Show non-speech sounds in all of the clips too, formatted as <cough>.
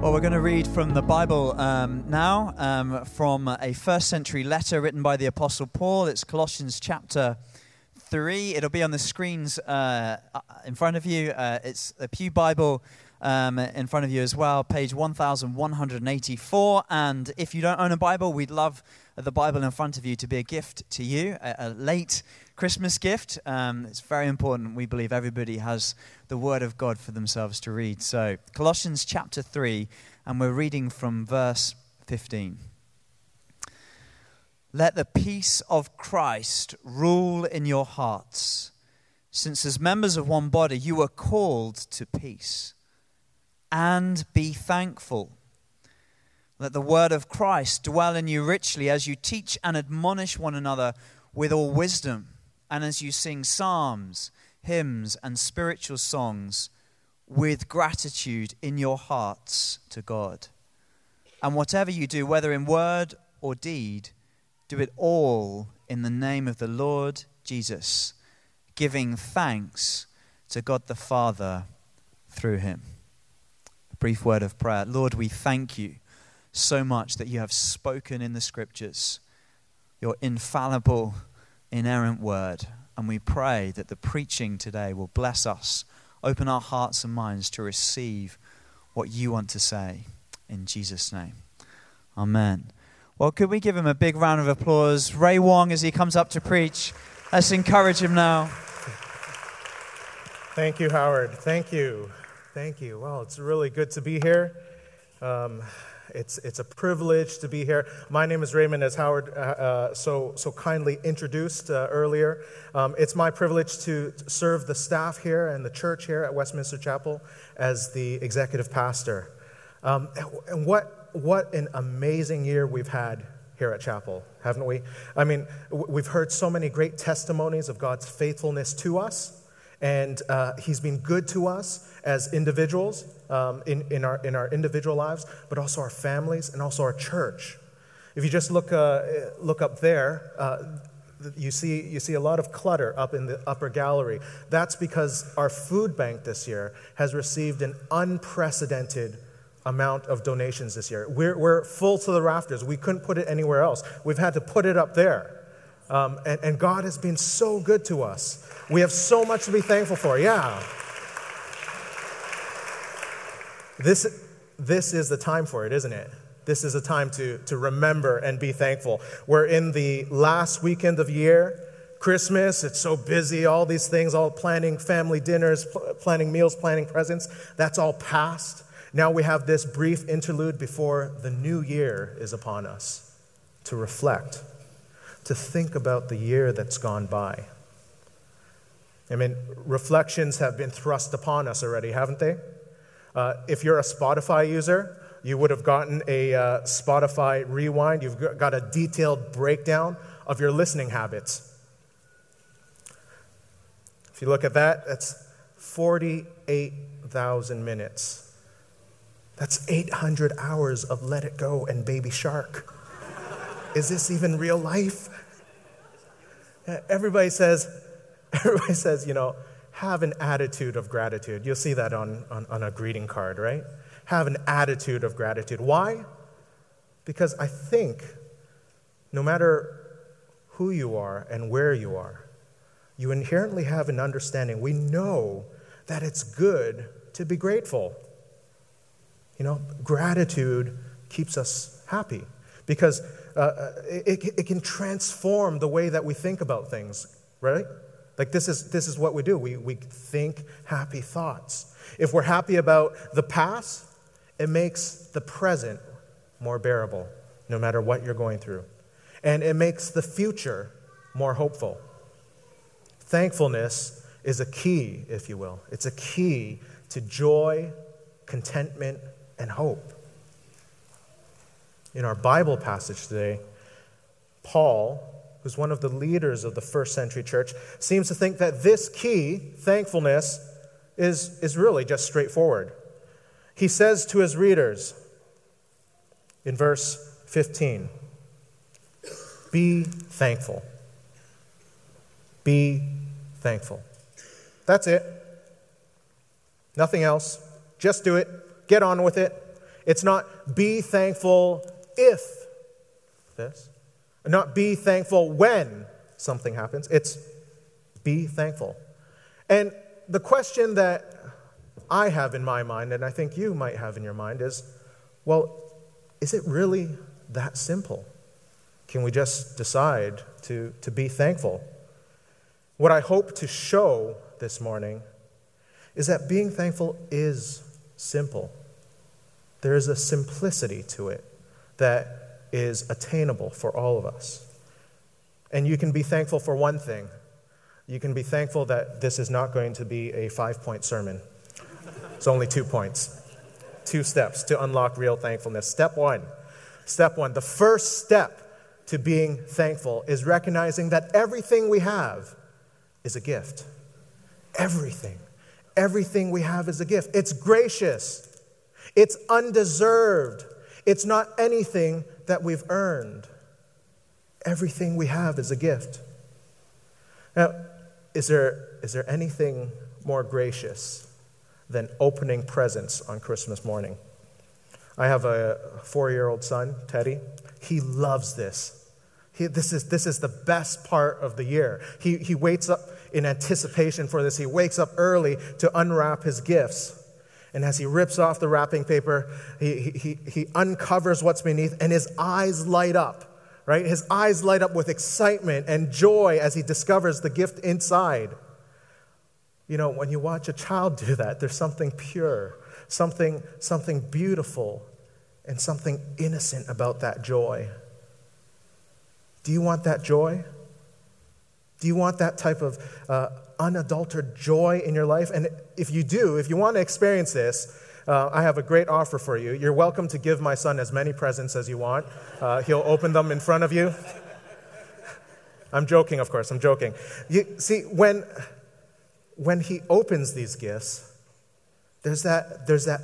Well, we're going to read from the Bible um, now, um, from a first century letter written by the Apostle Paul. It's Colossians chapter 3. It'll be on the screens uh, in front of you. Uh, it's a Pew Bible um, in front of you as well, page 1184. And if you don't own a Bible, we'd love the Bible in front of you to be a gift to you, a, a late Christmas gift. Um, it's very important. We believe everybody has the Word of God for themselves to read. So, Colossians chapter 3, and we're reading from verse 15. Let the peace of Christ rule in your hearts, since as members of one body you were called to peace. And be thankful. Let the word of Christ dwell in you richly as you teach and admonish one another with all wisdom and as you sing psalms, hymns, and spiritual songs with gratitude in your hearts to God. And whatever you do, whether in word or deed, do it all in the name of the Lord Jesus, giving thanks to God the Father through him. Brief word of prayer. Lord, we thank you so much that you have spoken in the scriptures, your infallible inerrant word. And we pray that the preaching today will bless us, open our hearts and minds to receive what you want to say. In Jesus' name. Amen. Well, could we give him a big round of applause? Ray Wong, as he comes up to preach. Let's encourage him now. Thank you, Howard. Thank you. Thank you. Well, it's really good to be here. Um, it's, it's a privilege to be here. My name is Raymond, as Howard uh, uh, so, so kindly introduced uh, earlier. Um, it's my privilege to serve the staff here and the church here at Westminster Chapel as the executive pastor. Um, and what, what an amazing year we've had here at Chapel, haven't we? I mean, we've heard so many great testimonies of God's faithfulness to us and uh, He's been good to us as individuals um, in, in, our, in our individual lives, but also our families and also our church. If you just look, uh, look up there, uh, you see, you see a lot of clutter up in the upper gallery. That's because our food bank this year has received an unprecedented amount of donations this year. We're, we're full to the rafters. We couldn't put it anywhere else. We've had to put it up there. Um, and, and God has been so good to us. We have so much to be thankful for. Yeah. This, this is the time for it, isn't it? This is a time to, to remember and be thankful. We're in the last weekend of year. Christmas, it's so busy, all these things, all planning family dinners, pl- planning meals, planning presents. That's all past. Now we have this brief interlude before the new year is upon us to reflect, to think about the year that's gone by. I mean, reflections have been thrust upon us already, haven't they? Uh, if you're a Spotify user, you would have gotten a uh, Spotify rewind. You've got a detailed breakdown of your listening habits. If you look at that, that's 48,000 minutes. That's 800 hours of Let It Go and Baby Shark. Is this even real life? Everybody says, <laughs> Everybody says, you know, have an attitude of gratitude. You'll see that on, on, on, a greeting card, right? Have an attitude of gratitude. Why? Because I think no matter who you are and where you are, you inherently have an understanding. We know that it's good to be grateful. You know, gratitude keeps us happy because uh, uh it, it can transform the way that we think about things, right? Like, this is, this is what we do. We, we think happy thoughts. If we're happy about the past, it makes the present more bearable, no matter what you're going through. And it makes the future more hopeful. Thankfulness is a key, if you will. It's a key to joy, contentment, and hope. In our Bible passage today, Paul, who's one of the leaders of the first century church, seems to think that this key, thankfulness, is, is really just straightforward. He says to his readers in verse 15, Be thankful. Be thankful. That's it. Nothing else. Just do it. Get on with it. It's not be thankful if this, not be thankful when something happens. It's be thankful. And the question that I have in my mind, and I think you might have in your mind, is well, is it really that simple? Can we just decide to, to be thankful? What I hope to show this morning is that being thankful is simple. There is a simplicity to it that is attainable for all of us. And you can be thankful for one thing. You can be thankful that this is not going to be a five point sermon. It's only two points, two steps to unlock real thankfulness. Step one. Step one. The first step to being thankful is recognizing that everything we have is a gift. Everything. Everything we have is a gift. It's gracious, it's undeserved, it's not anything that we've earned. Everything we have is a gift. Now, is there, is there anything more gracious than opening presents on Christmas morning? I have a four year old son, Teddy. He loves this. He, this, is, this is the best part of the year. He, he waits up in anticipation for this. He wakes up early to unwrap his gifts. And as he rips off the wrapping paper, he, he, he uncovers what's beneath, and his eyes light up, right? His eyes light up with excitement and joy as he discovers the gift inside. You know, when you watch a child do that, there's something pure, something, something beautiful, and something innocent about that joy. Do you want that joy? Do you want that type of uh, unadulterated joy in your life? And if you do, if you want to experience this, uh, I have a great offer for you. You're welcome to give my son as many presents as you want. Uh, he'll open them in front of you. I'm joking, of course, I'm joking. You, see, when, when he opens these gifts, there's that, there's that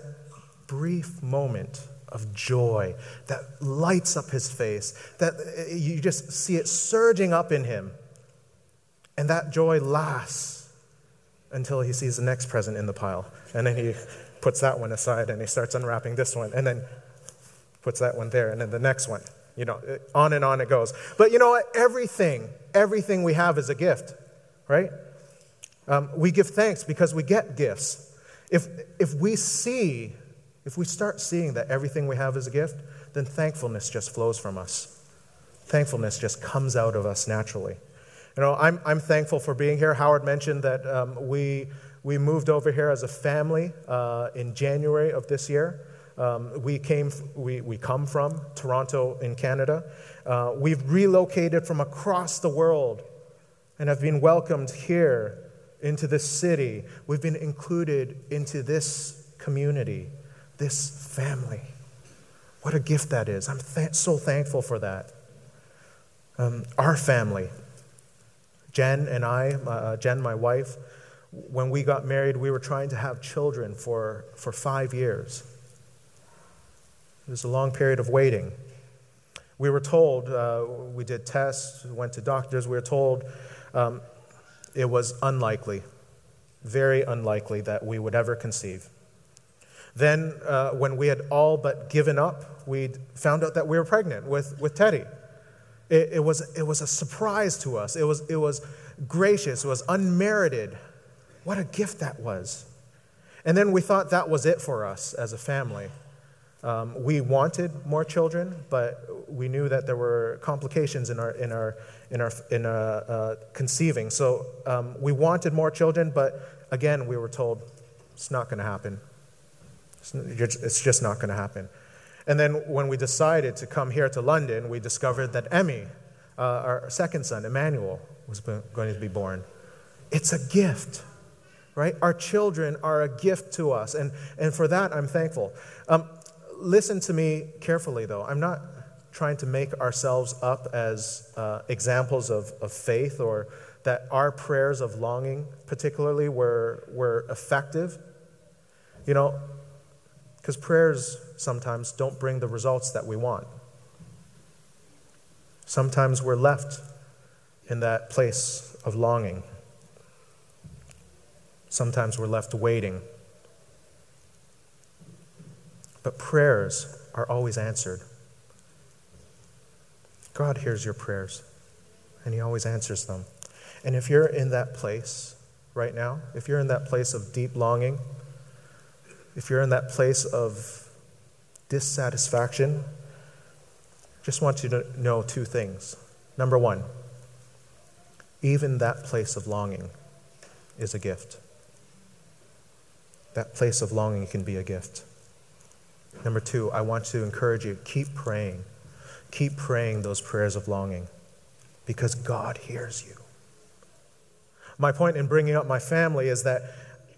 brief moment of joy that lights up his face, that uh, you just see it surging up in him. And that joy lasts until he sees the next present in the pile. And then he puts that one aside and he starts unwrapping this one and then puts that one there and then the next one. You know, on and on it goes. But you know what? Everything, everything we have is a gift, right? Um, we give thanks because we get gifts. If, if we see, if we start seeing that everything we have is a gift, then thankfulness just flows from us. Thankfulness just comes out of us naturally. You know, I'm, I'm thankful for being here. Howard mentioned that um, we, we moved over here as a family uh, in January of this year. Um, we, came, we, we come from Toronto in Canada. Uh, we've relocated from across the world and have been welcomed here into this city. We've been included into this community, this family. What a gift that is. I'm th- so thankful for that. Um, our family, Jen and I, uh, Jen, my wife, when we got married, we were trying to have children for, for five years. It was a long period of waiting. We were told, uh, we did tests, went to doctors, we were told um, it was unlikely, very unlikely that we would ever conceive. Then, uh, when we had all but given up, we found out that we were pregnant with, with Teddy. It, it, was, it was a surprise to us. It was, it was gracious. It was unmerited. What a gift that was. And then we thought that was it for us as a family. Um, we wanted more children, but we knew that there were complications in our, in our, in our in, uh, uh, conceiving. So um, we wanted more children, but again, we were told it's not going to happen. It's just not going to happen. And then when we decided to come here to London, we discovered that Emmy, uh, our second son, Emmanuel, was going to be born. It's a gift, right? Our children are a gift to us, and, and for that I'm thankful. Um, listen to me carefully, though. I'm not, trying to make ourselves up as uh, examples of, of faith or that our prayers of longing, particularly, were, were effective. You know, because prayers sometimes don't bring the results that we want. Sometimes we're left in that place of longing. Sometimes we're left waiting. But prayers are always answered. God hears your prayers, and He always answers them. And if you're in that place right now, if you're in that place of deep longing, if you're in that place of dissatisfaction, just want you to know two things. Number one, even that place of longing is a gift. That place of longing can be a gift. Number two, I want to encourage you keep praying. Keep praying those prayers of longing because God hears you. My point in bringing up my family is that,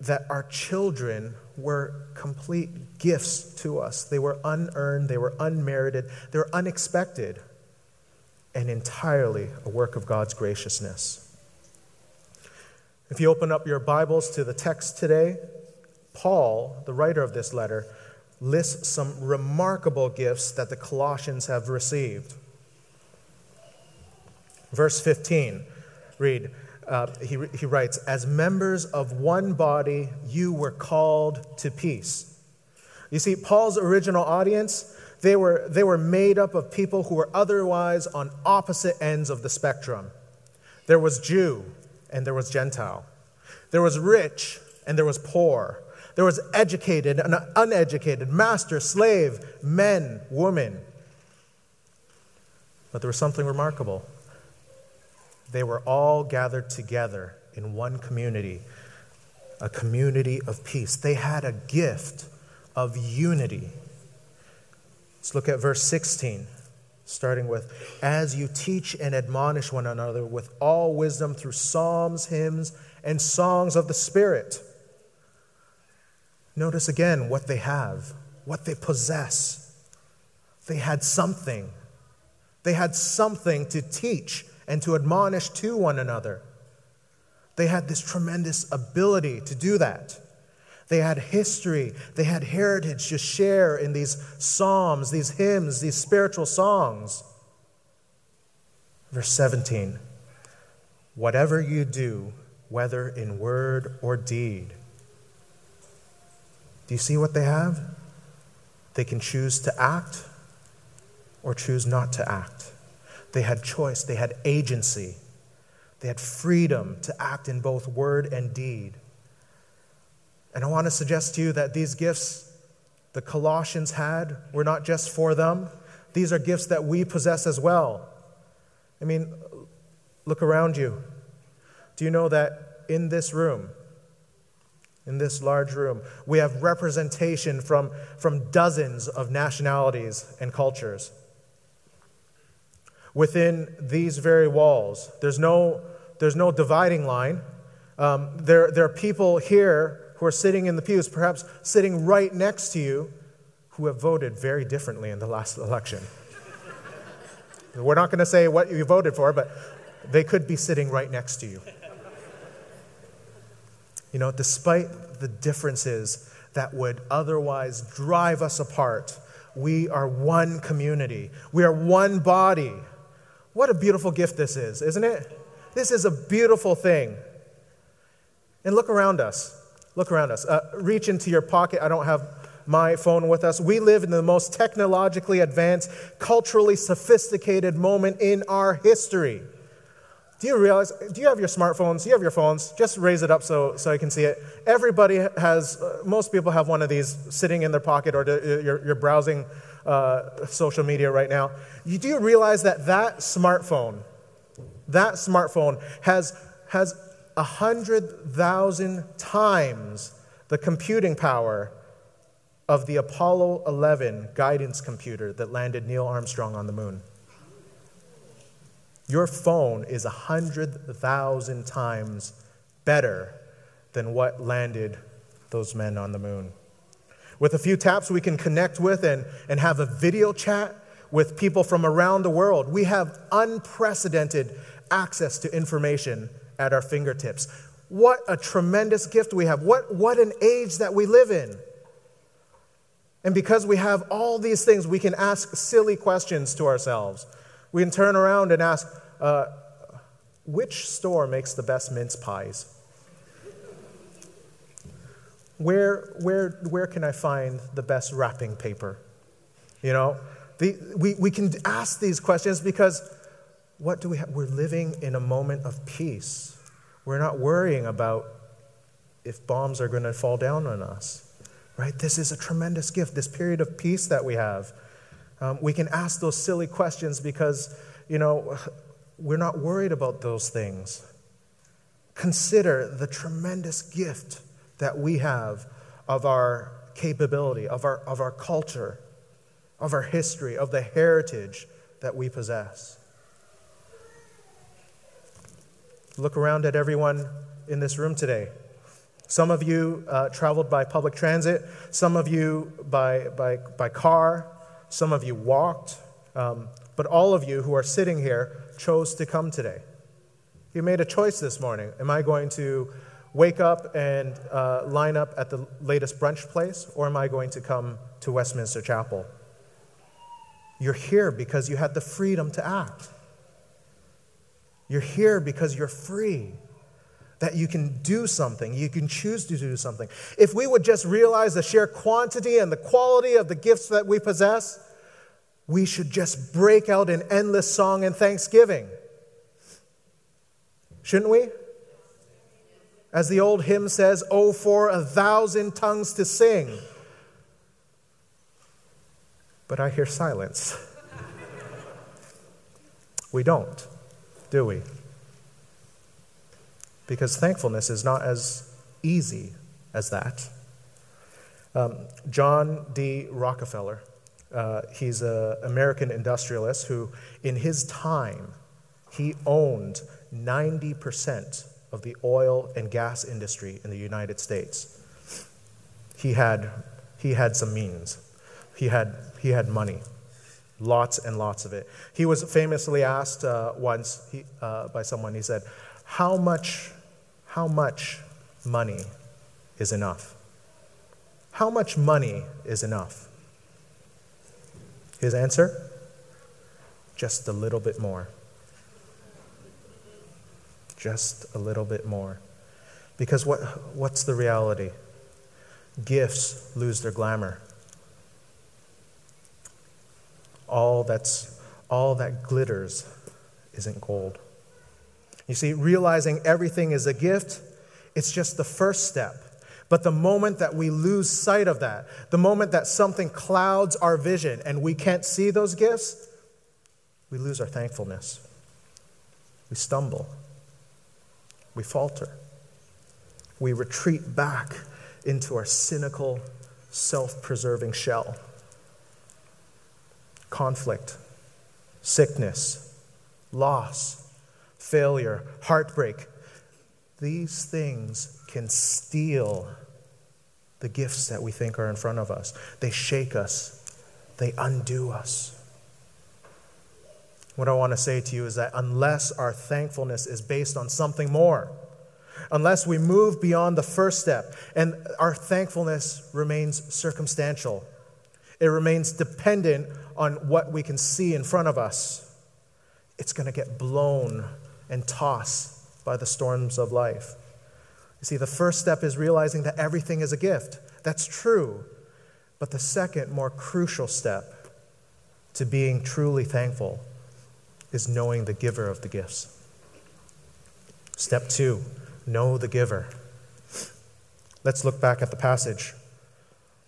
that our children were complete gifts to us. They were unearned, they were unmerited, they were unexpected, and entirely a work of God's graciousness. If you open up your Bibles to the text today, Paul, the writer of this letter, lists some remarkable gifts that the Colossians have received. Verse 15, read, uh, he, he writes, As members of one body, you were called to peace. You see, Paul's original audience, they were, they were made up of people who were otherwise on opposite ends of the spectrum. There was Jew and there was Gentile. There was rich and there was poor. There was educated and uneducated, master, slave, men, women. But there was something remarkable. They were all gathered together in one community, a community of peace. They had a gift of unity. Let's look at verse 16, starting with As you teach and admonish one another with all wisdom through psalms, hymns, and songs of the Spirit Notice again what they have, what they possess. They had something. They had something to teach and to admonish to one another. They had this tremendous ability to do that. They had history, they had heritage to share in these psalms, these hymns, these spiritual songs. Verse 17 Whatever you do, whether in word or deed, do you see what they have? They can choose to act or choose not to act. They had choice, they had agency, they had freedom to act in both word and deed. And I want to suggest to you that these gifts the Colossians had were not just for them, these are gifts that we possess as well. I mean, look around you. Do you know that in this room, in this large room. We have representation from, from dozens of nationalities and cultures. Within these very walls, there's no, there's no dividing line. Um, there, there are people here who are sitting in the pews, perhaps sitting right next to you, who have voted very differently in the last election. We're not going to say what you voted for, but they could be sitting right next to you. You know, despite the differences that would otherwise drive us apart, we are one community. We are one body. What a beautiful gift this is, isn't it? This is a beautiful thing. And look around us. Look around us. Uh, reach into your pocket. I don't have my phone with us. We live in the most technologically advanced, culturally sophisticated moment in our history. Do you realize, do you have your smartphones? Do you have your phones? Just raise it up so, so I can see it. Everybody has, uh, most people have one of these sitting in their pocket or you're, you're, browsing uh, social media right now. You, do realize that that smartphone, that smartphone has, has 100,000 times the computing power of the Apollo 11 guidance computer that landed Neil Armstrong on the moon? Your phone is 100,000 times better than what landed those men on the moon. With a few taps, we can connect with and, and have a video chat with people from around the world. We have unprecedented access to information at our fingertips. What a tremendous gift we have. What, what an age that we live in. And because we have all these things, we can ask silly questions to ourselves. We can turn around and ask, uh, which store makes the best mince pies? Where, where, where can I find the best wrapping paper? You know, the, we, we can ask these questions because what do we have? We're living in a moment of peace. We're not worrying about if bombs are going to fall down on us right? This is a tremendous gift, this period of peace that we have. Um, we can ask those silly questions because, you know, we're not worried about those things. Consider the tremendous gift that we have of our capability, of our, of our culture, of our history, of the heritage that we possess. Look around at everyone in this room today. Some of you uh, traveled by public transit, some of you by, by, by car, some of you walked, um, but all of you who are sitting here chose to come today. You made a choice this morning. Am I going to wake up and uh, line up at the latest brunch place, or am I going to come to Westminster Chapel? You're here because you had the freedom to act. You're here because you're free that you can do something, you can choose to do something. If we would just realize the sheer quantity and the quality of the gifts that we possess, we should just break out in endless song and thanksgiving. Shouldn't we? As the old hymn says, Oh, for a thousand tongues to sing. But I hear silence. we don't, do we? because thankfulness is not as easy as that. Um, John D. Rockefeller, uh, he's an American industrialist who, in his time, he owned 90% of the oil and gas industry in the United States. He had, he had some means, he had, he had money, lots and lots of it. He was famously asked uh, once he, uh, by someone, he said, How much how much money is enough? How much money is enough? His answer? Just a little bit more. Just a little bit more. Because what, what's the reality? Gifts lose their glamour. All, that's, all that glitters isn't gold. You see, realizing everything is a gift, it's just the first step. But the moment that we lose sight of that, the moment that something clouds our vision and we can't see those gifts, we lose our thankfulness. We stumble. We falter. We retreat back into our cynical, self preserving shell. Conflict, sickness, loss, failure, heartbreak. These things can steal the gifts that we think are in front of us. They shake us, they undo us. What I want to say to you is that unless our thankfulness is based on something more, unless we move beyond the first step and our thankfulness remains circumstantial, it remains dependent on what we can see in front of us, it's going to get blown and tossed by the storms of life. You see, the first step is realizing that everything is a gift. That's true. But the second, more crucial step to being truly thankful is knowing the giver of the gifts. Step two, know the giver. Let's look back at the passage.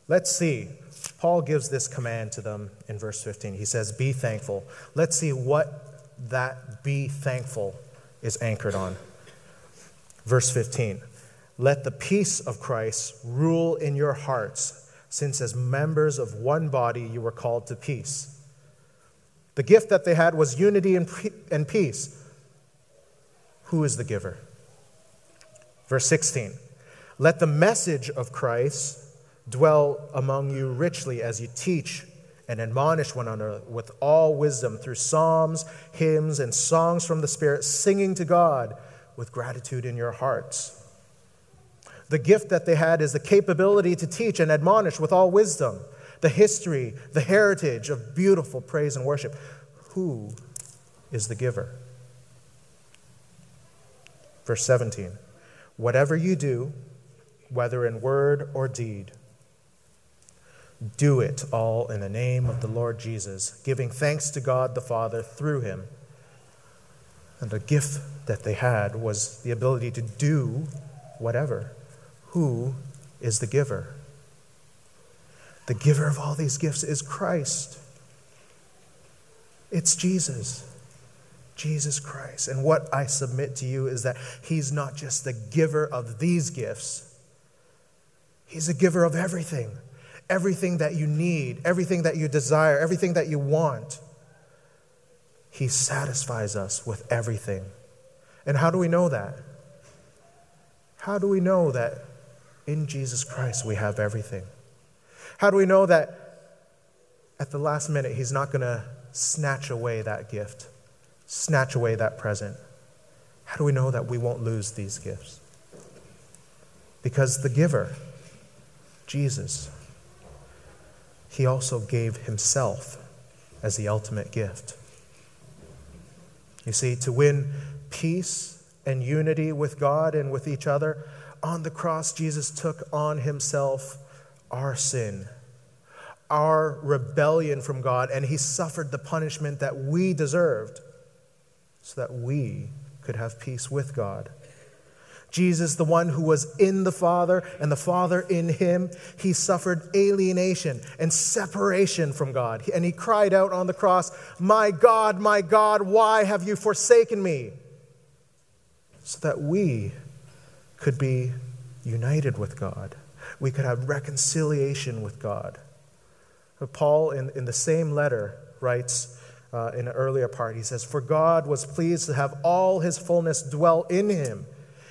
Let's see. Paul gives this command to them in verse 15. He says, Be thankful. Let's see what that be thankful is anchored on. Verse 15 Let the peace of Christ rule in your hearts, since as members of one body you were called to peace. The gift that they had was unity and peace. Who is the giver? Verse 16 Let the message of Christ dwell among you richly as you teach and admonish one another with all wisdom through psalms, hymns, and songs from the Spirit, singing to God with gratitude in your hearts. The gift that they had is the capability to teach and admonish with all wisdom, the history, the heritage of beautiful praise and worship. Who is the giver? Verse 17 Whatever you do, whether in word or deed, do it all in the name of the Lord Jesus, giving thanks to God the Father through him. And the gift that they had was the ability to do whatever. Who is the giver? The giver of all these gifts is Christ. It's Jesus. Jesus Christ. And what I submit to you is that He's not just the giver of these gifts, He's a giver of everything everything that you need, everything that you desire, everything that you want. He satisfies us with everything. And how do we know that? How do we know that in Jesus Christ we have everything? How do we know that at the last minute He's not going to snatch away that gift, snatch away that present? How do we know that we won't lose these gifts? Because the giver, Jesus, he also gave himself as the ultimate gift. You see, to win peace and unity with God and with each other, on the cross, Jesus took on himself our sin, our rebellion from God, and he suffered the punishment that we deserved so that we could have peace with God. Jesus, the one who was in the Father and the Father in him, he suffered alienation and separation from God. And he cried out on the cross, My God, my God, why have you forsaken me? So that we could be united with God, we could have reconciliation with God. Paul, in, in the same letter, writes uh, in an earlier part, he says, For God was pleased to have all his fullness dwell in him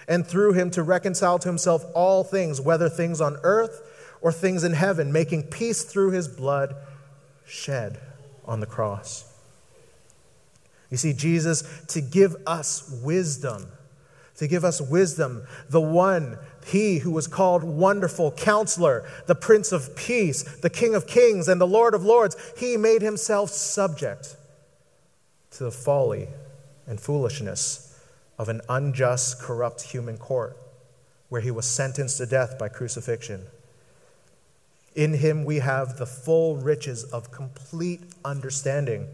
and through him to reconcile to himself all things, whether things on earth or things in heaven, making peace through his blood shed on the cross. You see, Jesus, to give us wisdom, to give us wisdom, the one, he who was called Wonderful Counselor, the Prince of Peace, the King of Kings, and the Lord of Lords, he made himself subject to the folly and foolishness of an unjust, corrupt human court where he was sentenced to death by crucifixion. In him we have the full riches of complete understanding,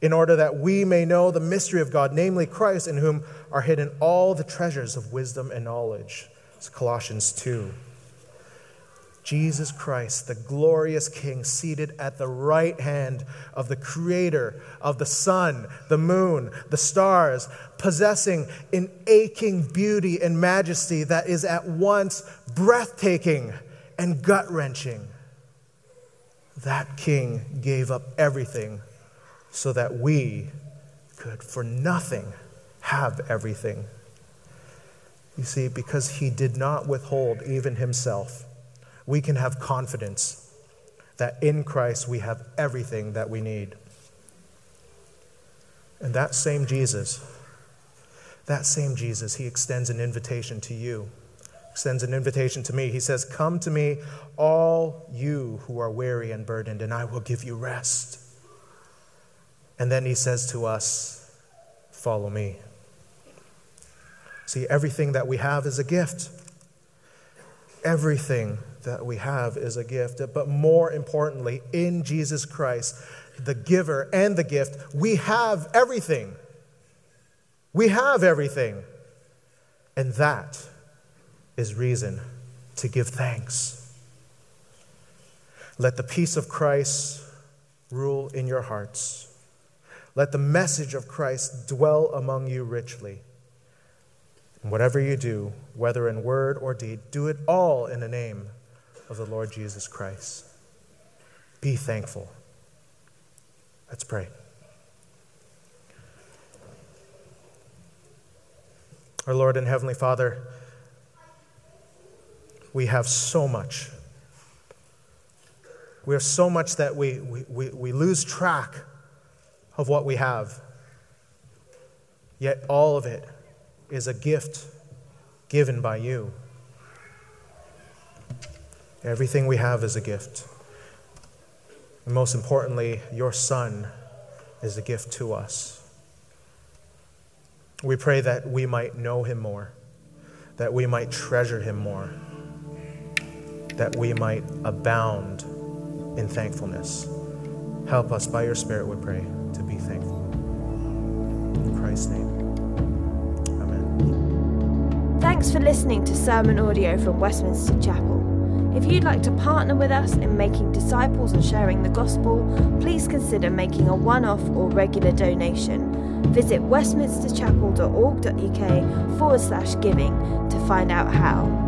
in order that we may know the mystery of God, namely Christ, in whom are hidden all the treasures of wisdom and knowledge. It's Colossians 2. Jesus Christ, the glorious King, seated at the right hand of the Creator of the sun, the moon, the stars, possessing an aching beauty and majesty that is at once breathtaking and gut wrenching. That King gave up everything so that we could, for nothing, have everything. You see, because he did not withhold even himself we can have confidence that in Christ we have everything that we need. And that same Jesus, that same Jesus, he extends an invitation to you, extends an invitation to me. He says, Come to me, all you who are weary and burdened, and I will give you rest. And then he says to us, Follow me. See, everything that we have is a gift. Everything that we have is a gift. But more importantly, in Jesus Christ, the giver and the gift, we have everything. We have everything. And that is reason to give thanks. Let the peace of Christ rule in your hearts. Let the message of Christ dwell among you richly. And whatever you do, whether in word or deed, do it all in the name of the Lord Jesus Christ. Be thankful. Let's pray. Our Lord and Heavenly Father, we have so much. We have so much that we, we, we, we lose track of what we have. Yet all of it is a gift given by you. Everything we have is a gift. And most importantly, your Son is a gift to us. We pray that we might know him more, that we might treasure him more, that we might abound in thankfulness. Help us by your Spirit, we pray, to be thankful. In Christ's name. Amen. Thanks for listening to sermon audio from Westminster Chapel. If you'd like to partner with us in making disciples and sharing the gospel, please consider making a one off or regular donation. Visit westminsterchapel.org.uk forward slash giving to find out how.